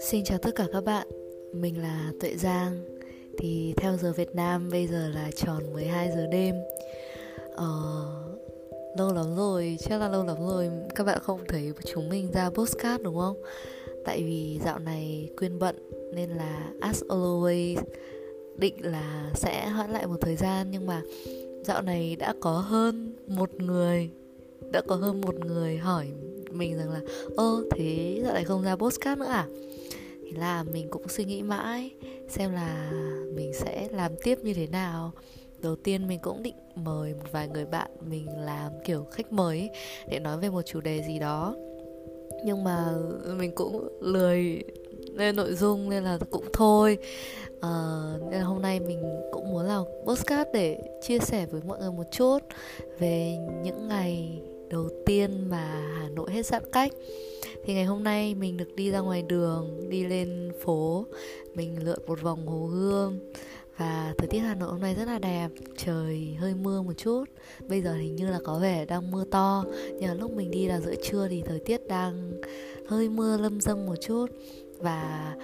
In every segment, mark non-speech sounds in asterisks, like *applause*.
Xin chào tất cả các bạn, mình là Tuệ Giang. Thì theo giờ Việt Nam bây giờ là tròn 12 giờ đêm. Ờ, lâu lắm rồi, chắc là lâu lắm rồi các bạn không thấy chúng mình ra postcard đúng không? Tại vì dạo này Quyên bận nên là as always định là sẽ hoãn lại một thời gian. Nhưng mà dạo này đã có hơn một người đã có hơn một người hỏi mình rằng là ơ thế dạo này không ra postcard nữa à? Thế là mình cũng suy nghĩ mãi xem là mình sẽ làm tiếp như thế nào. Đầu tiên mình cũng định mời một vài người bạn mình làm kiểu khách mời ấy, để nói về một chủ đề gì đó. Nhưng mà mình cũng lười lên nội dung nên là cũng thôi. À, nên là hôm nay mình cũng muốn làm postcard để chia sẻ với mọi người một chút về những ngày đầu tiên mà Hà Nội hết giãn cách. Thì ngày hôm nay mình được đi ra ngoài đường, đi lên phố. Mình lượn một vòng hồ gươm. Và thời tiết Hà Nội hôm nay rất là đẹp, Trời hơi mưa một chút. Bây giờ hình như là có vẻ đang mưa to, Nhưng mà lúc mình đi là giữa trưa thì thời tiết đang hơi mưa lâm dâm một chút. Và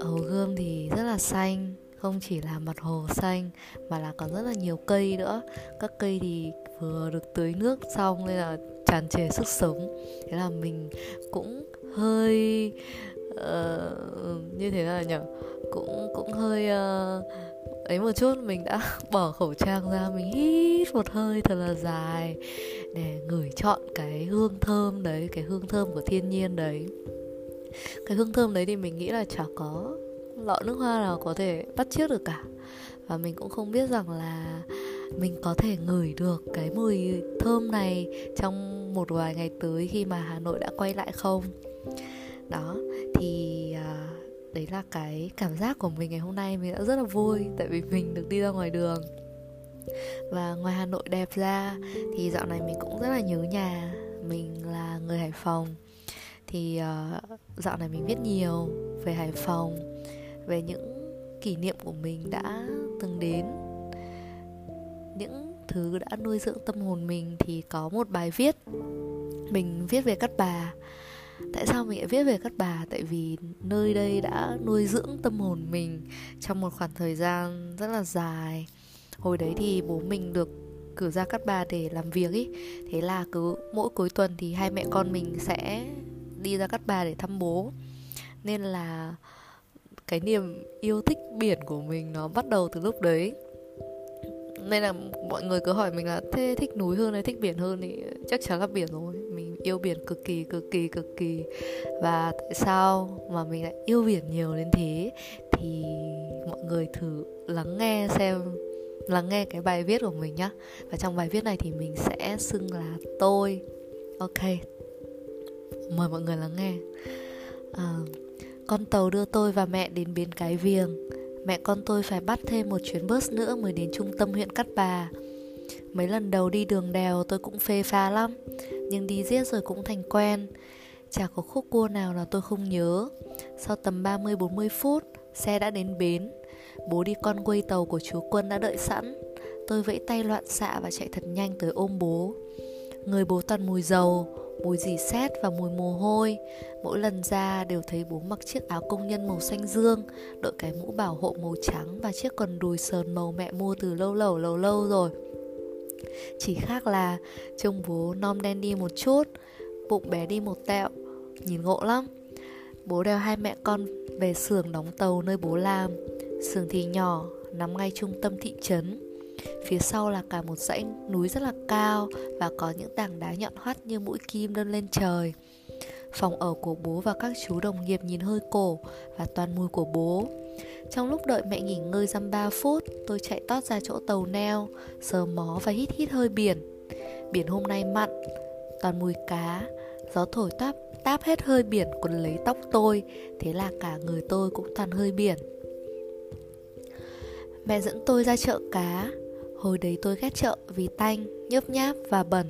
hồ gươm thì rất là xanh, Không chỉ là mặt hồ xanh Mà là còn rất là nhiều cây nữa. Các cây thì vừa được tưới nước xong Nên là tràn trề sức sống. Thế là mình cũng hơi uh, như thế nào nhở cũng cũng hơi uh, ấy một chút mình đã *laughs* bỏ khẩu trang ra mình hít một hơi thật là dài để ngửi chọn cái hương thơm đấy cái hương thơm của thiên nhiên đấy. Cái hương thơm đấy thì mình nghĩ là chả có lọ nước hoa nào có thể bắt chước được cả. Và mình cũng không biết rằng là mình có thể ngửi được cái mùi thơm này trong một vài ngày tới khi mà Hà Nội đã quay lại không? Đó thì à, đấy là cái cảm giác của mình ngày hôm nay. Mình đã rất là vui tại vì mình được đi ra ngoài đường. Và ngoài Hà Nội đẹp ra thì dạo này mình cũng rất là nhớ nhà. Mình là người Hải Phòng. Thì uh, dạo này mình biết nhiều về Hải Phòng về những kỷ niệm của mình đã từng đến những thứ đã nuôi dưỡng tâm hồn mình thì có một bài viết mình viết về cát bà. Tại sao mình lại viết về cát bà? Tại vì nơi đây đã nuôi dưỡng tâm hồn mình trong một khoảng thời gian rất là dài. Hồi đấy thì bố mình được cử ra cát bà để làm việc ý. Thế là cứ mỗi cuối tuần thì hai mẹ con mình sẽ đi ra cát bà để thăm bố. Nên là cái niềm yêu thích biển của mình nó bắt đầu từ lúc đấy nên là mọi người cứ hỏi mình là thế thích núi hơn hay thích biển hơn? Thì chắc chắn là biển rồi. Mình yêu biển cực kỳ cực kỳ cực kỳ. Và tại sao mà mình lại yêu biển nhiều đến thế? Thì mọi người thử lắng nghe xem lắng nghe cái bài viết của mình nhá. Và trong bài viết này thì mình sẽ xưng là tôi. Ok. Mời mọi người lắng nghe. À, con tàu đưa tôi và mẹ đến bến cái viềng. Mẹ con tôi phải bắt thêm một chuyến bus nữa mới đến trung tâm huyện Cát Bà. Mấy lần đầu đi đường đèo tôi cũng phê pha lắm, Nhưng đi giết rồi cũng thành quen. Chả có khúc cua nào là tôi không nhớ. Sau tầm 30-40 phút, Xe đã đến bến. Bố đi con quay tàu của chú Quân đã đợi sẵn. Tôi vẫy tay loạn xạ và chạy thật nhanh tới ôm bố. Người bố toàn mùi dầu mùi dì xét và mùi mồ hôi. Mỗi lần ra đều thấy bố mặc chiếc áo công nhân màu xanh dương, đội cái mũ bảo hộ màu trắng và chiếc quần đùi sờn màu mẹ mua từ lâu lâu lâu lâu rồi. Chỉ khác là trông bố non đen đi một chút, bụng bé đi một tẹo, nhìn ngộ lắm. Bố đeo hai mẹ con về xưởng đóng tàu nơi bố làm. Xưởng thì nhỏ, nằm ngay trung tâm thị trấn. Phía sau là cả một dãy núi rất là cao và có những tảng đá nhọn hoắt như mũi kim đơn lên trời. Phòng ở của bố và các chú đồng nghiệp nhìn hơi cổ và toàn mùi của bố. Trong lúc đợi mẹ nghỉ ngơi dăm 3 phút, tôi chạy tót ra chỗ tàu neo, sờ mó và hít hít hơi biển. Biển hôm nay mặn, toàn mùi cá, gió thổi táp táp hết hơi biển quấn lấy tóc tôi, thế là cả người tôi cũng toàn hơi biển. Mẹ dẫn tôi ra chợ cá Hồi đấy tôi ghét chợ vì tanh, nhớp nháp và bẩn.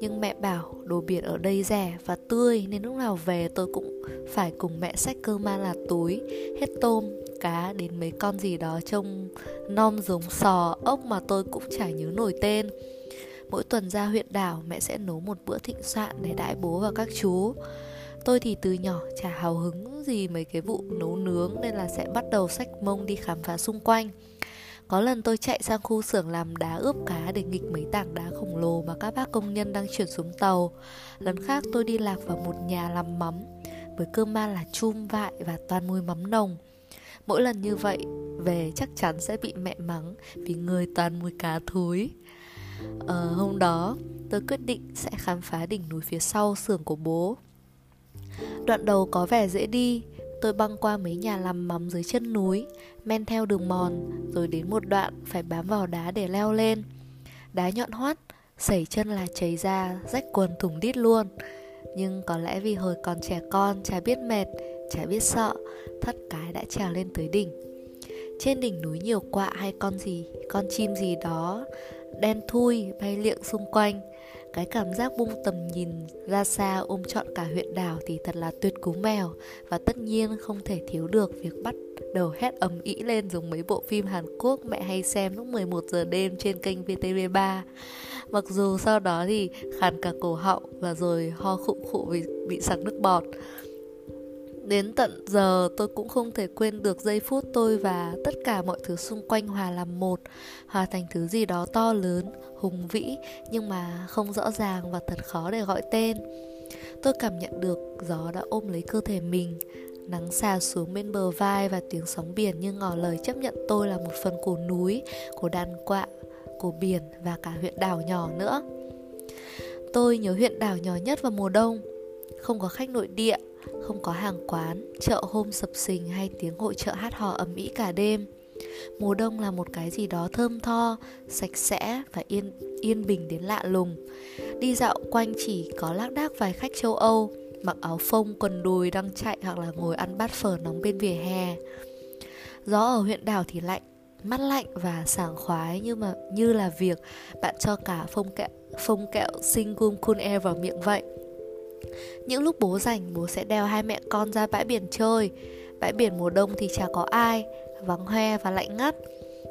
Nhưng mẹ bảo đồ biển ở đây rẻ và tươi Nên lúc nào về tôi cũng phải cùng mẹ xách cơm ăn là túi. Hết tôm, cá đến mấy con gì đó trông non giống sò, ốc mà tôi cũng chả nhớ nổi tên. Mỗi tuần ra huyện đảo mẹ sẽ nấu một bữa thịnh soạn để đãi bố và các chú. Tôi thì từ nhỏ chả hào hứng gì mấy cái vụ nấu nướng Nên là sẽ bắt đầu sách mông đi khám phá xung quanh có lần tôi chạy sang khu xưởng làm đá ướp cá để nghịch mấy tảng đá khổng lồ mà các bác công nhân đang chuyển xuống tàu. Lần khác tôi đi lạc vào một nhà làm mắm với cơm ma là chum vại và toàn mùi mắm nồng. Mỗi lần như vậy, về chắc chắn sẽ bị mẹ mắng vì người toàn mùi cá thối. Ờ, hôm đó, tôi quyết định sẽ khám phá đỉnh núi phía sau xưởng của bố. Đoạn đầu có vẻ dễ đi, tôi băng qua mấy nhà làm mắm dưới chân núi, men theo đường mòn, rồi đến một đoạn phải bám vào đá để leo lên. Đá nhọn hoắt, sẩy chân là chảy ra, rách quần thủng đít luôn. Nhưng có lẽ vì hồi còn trẻ con, chả biết mệt, chả biết sợ, thất cái đã trèo lên tới đỉnh. Trên đỉnh núi nhiều quạ hay con gì, con chim gì đó đen thui bay liệng xung quanh cái cảm giác bung tầm nhìn ra xa, ôm trọn cả huyện đảo thì thật là tuyệt cú mèo. Và tất nhiên không thể thiếu được việc bắt đầu hét ầm ĩ lên dùng mấy bộ phim Hàn Quốc mẹ hay xem lúc 11 giờ đêm trên kênh VTV3 mặc dù sau đó thì khàn cả cổ họng và rồi ho khụ khụ vì bị sặc nước bọt. Đến tận giờ tôi cũng không thể quên được giây phút tôi và tất cả mọi thứ xung quanh hòa làm một Hòa thành thứ gì đó to lớn, hùng vĩ nhưng mà không rõ ràng và thật khó để gọi tên. Tôi cảm nhận được gió đã ôm lấy cơ thể mình. Nắng xà xuống bên bờ vai và tiếng sóng biển như ngỏ lời chấp nhận tôi là một phần của núi, của đàn quạ, của biển và cả huyện đảo nhỏ nữa. Tôi nhớ huyện đảo nhỏ nhất vào mùa đông. Không có khách nội địa không có hàng quán, chợ hôm sập sình hay tiếng hội chợ hát hò ầm ĩ cả đêm. Mùa đông là một cái gì đó thơm tho, sạch sẽ và yên yên bình đến lạ lùng. Đi dạo quanh chỉ có lác đác vài khách châu Âu, mặc áo phông quần đùi đang chạy hoặc là ngồi ăn bát phở nóng bên vỉa hè. Gió ở huyện đảo thì lạnh, mát lạnh và sảng khoái nhưng mà như là việc bạn cho cả phông kẹo phông kẹo sinh gum cool air vào miệng vậy. Những lúc bố rảnh bố sẽ đeo hai mẹ con ra bãi biển chơi. Bãi biển mùa đông thì chả có ai Vắng hoe và lạnh ngắt.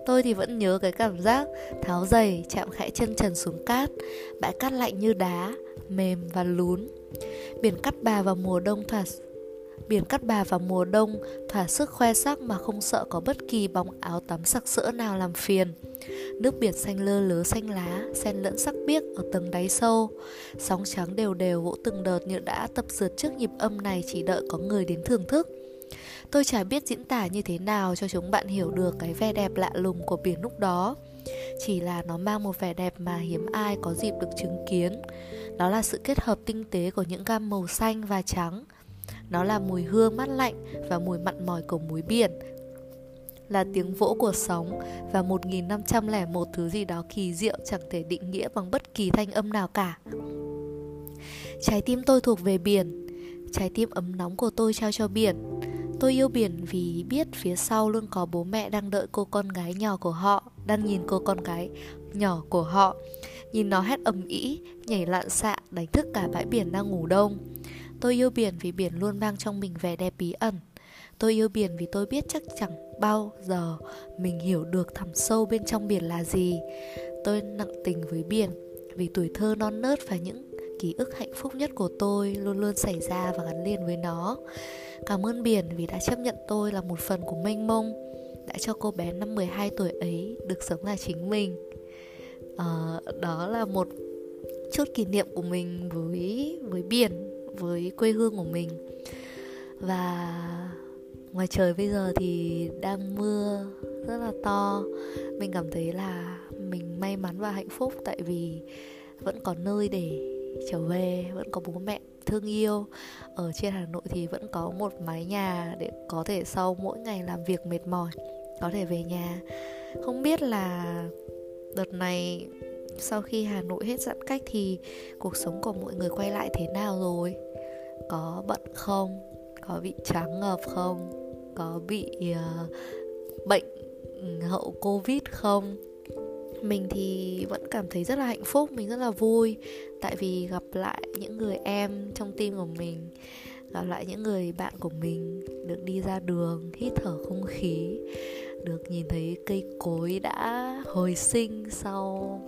Tôi thì vẫn nhớ cái cảm giác tháo giày chạm khẽ chân trần xuống cát. Bãi cát lạnh như đá, mềm và lún. Biển cắt bà vào mùa đông thật Biển cắt bà vào mùa đông thỏa sức khoe sắc mà không sợ có bất kỳ bóng áo tắm sặc sỡ nào làm phiền Nước biển xanh lơ lớ xanh lá, xen lẫn sắc biếc ở tầng đáy sâu. Sóng trắng đều đều vỗ từng đợt như đã tập dượt trước nhịp âm này chỉ đợi có người đến thưởng thức. Tôi chả biết diễn tả như thế nào cho chúng bạn hiểu được cái vẻ đẹp lạ lùng của biển lúc đó. Chỉ là nó mang một vẻ đẹp mà hiếm ai có dịp được chứng kiến. Đó là sự kết hợp tinh tế của những gam màu xanh và trắng. Nó là mùi hương mát lạnh và mùi mặn mòi của muối biển là tiếng vỗ của sóng và 1501 thứ gì đó kỳ diệu chẳng thể định nghĩa bằng bất kỳ thanh âm nào cả. Trái tim tôi thuộc về biển, trái tim ấm nóng của tôi trao cho biển. Tôi yêu biển vì biết phía sau luôn có bố mẹ đang đợi cô con gái nhỏ của họ, đang nhìn cô con gái nhỏ của họ. Nhìn nó hét ầm ĩ, nhảy lạn xạ, đánh thức cả bãi biển đang ngủ đông. Tôi yêu biển vì biển luôn mang trong mình vẻ đẹp bí ẩn, Tôi yêu biển vì tôi biết chắc chẳng bao giờ mình hiểu được thẳm sâu bên trong biển là gì. Tôi nặng tình với biển vì tuổi thơ non nớt và những ký ức hạnh phúc nhất của tôi luôn luôn xảy ra và gắn liền với nó. Cảm ơn biển vì đã chấp nhận tôi là một phần của mênh mông, đã cho cô bé năm 12 tuổi ấy được sống là chính mình. À, đó là một chút kỷ niệm của mình với với biển, với quê hương của mình. Và ngoài trời bây giờ thì đang mưa rất là to. Mình cảm thấy là mình may mắn và hạnh phúc tại vì vẫn có nơi để trở về, vẫn có bố mẹ thương yêu. Ở trên hà nội thì vẫn có một mái nhà để có thể sau mỗi ngày làm việc mệt mỏi, có thể về nhà. Không biết là đợt này sau khi hà nội hết giãn cách thì cuộc sống của mọi người quay lại thế nào rồi? Có bận không? Có bị trắng ngợp không? Có bị uh, bệnh ừ, hậu covid không? Mình thì vẫn cảm thấy rất là hạnh phúc mình rất là vui tại vì gặp lại những người em trong tim của mình gặp lại những người bạn của mình được đi ra đường hít thở không khí được nhìn thấy cây cối đã hồi sinh sau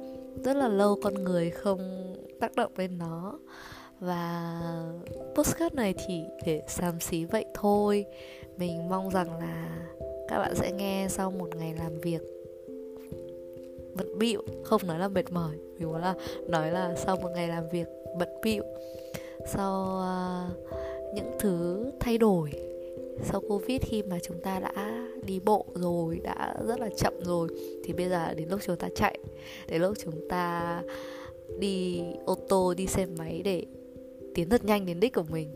rất là lâu con người không tác động lên nó và postcard này thì để xàm xí vậy thôi. Mình mong rằng là các bạn sẽ nghe sau một ngày làm việc bận bịu không nói là mệt mỏi mình muốn là nói là sau một ngày làm việc bận bịu. Sau uh, những thứ thay đổi sau covid khi mà chúng ta đã đi bộ rồi đã rất là chậm rồi thì bây giờ đến lúc chúng ta chạy đến lúc chúng ta đi ô tô đi xe máy để tiến thật nhanh đến đích của mình.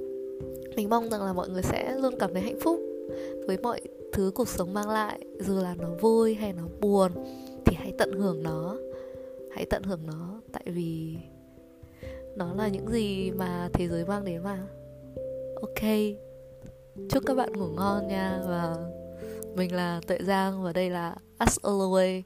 Mình mong rằng là mọi người sẽ luôn cảm thấy hạnh phúc với mọi thứ cuộc sống mang lại, dù là nó vui hay nó buồn, thì hãy tận hưởng nó. Hãy tận hưởng nó, tại vì nó là những gì mà thế giới mang đến mà. Ok, chúc các bạn ngủ ngon nha. Và mình là tuệ giang và đây là as always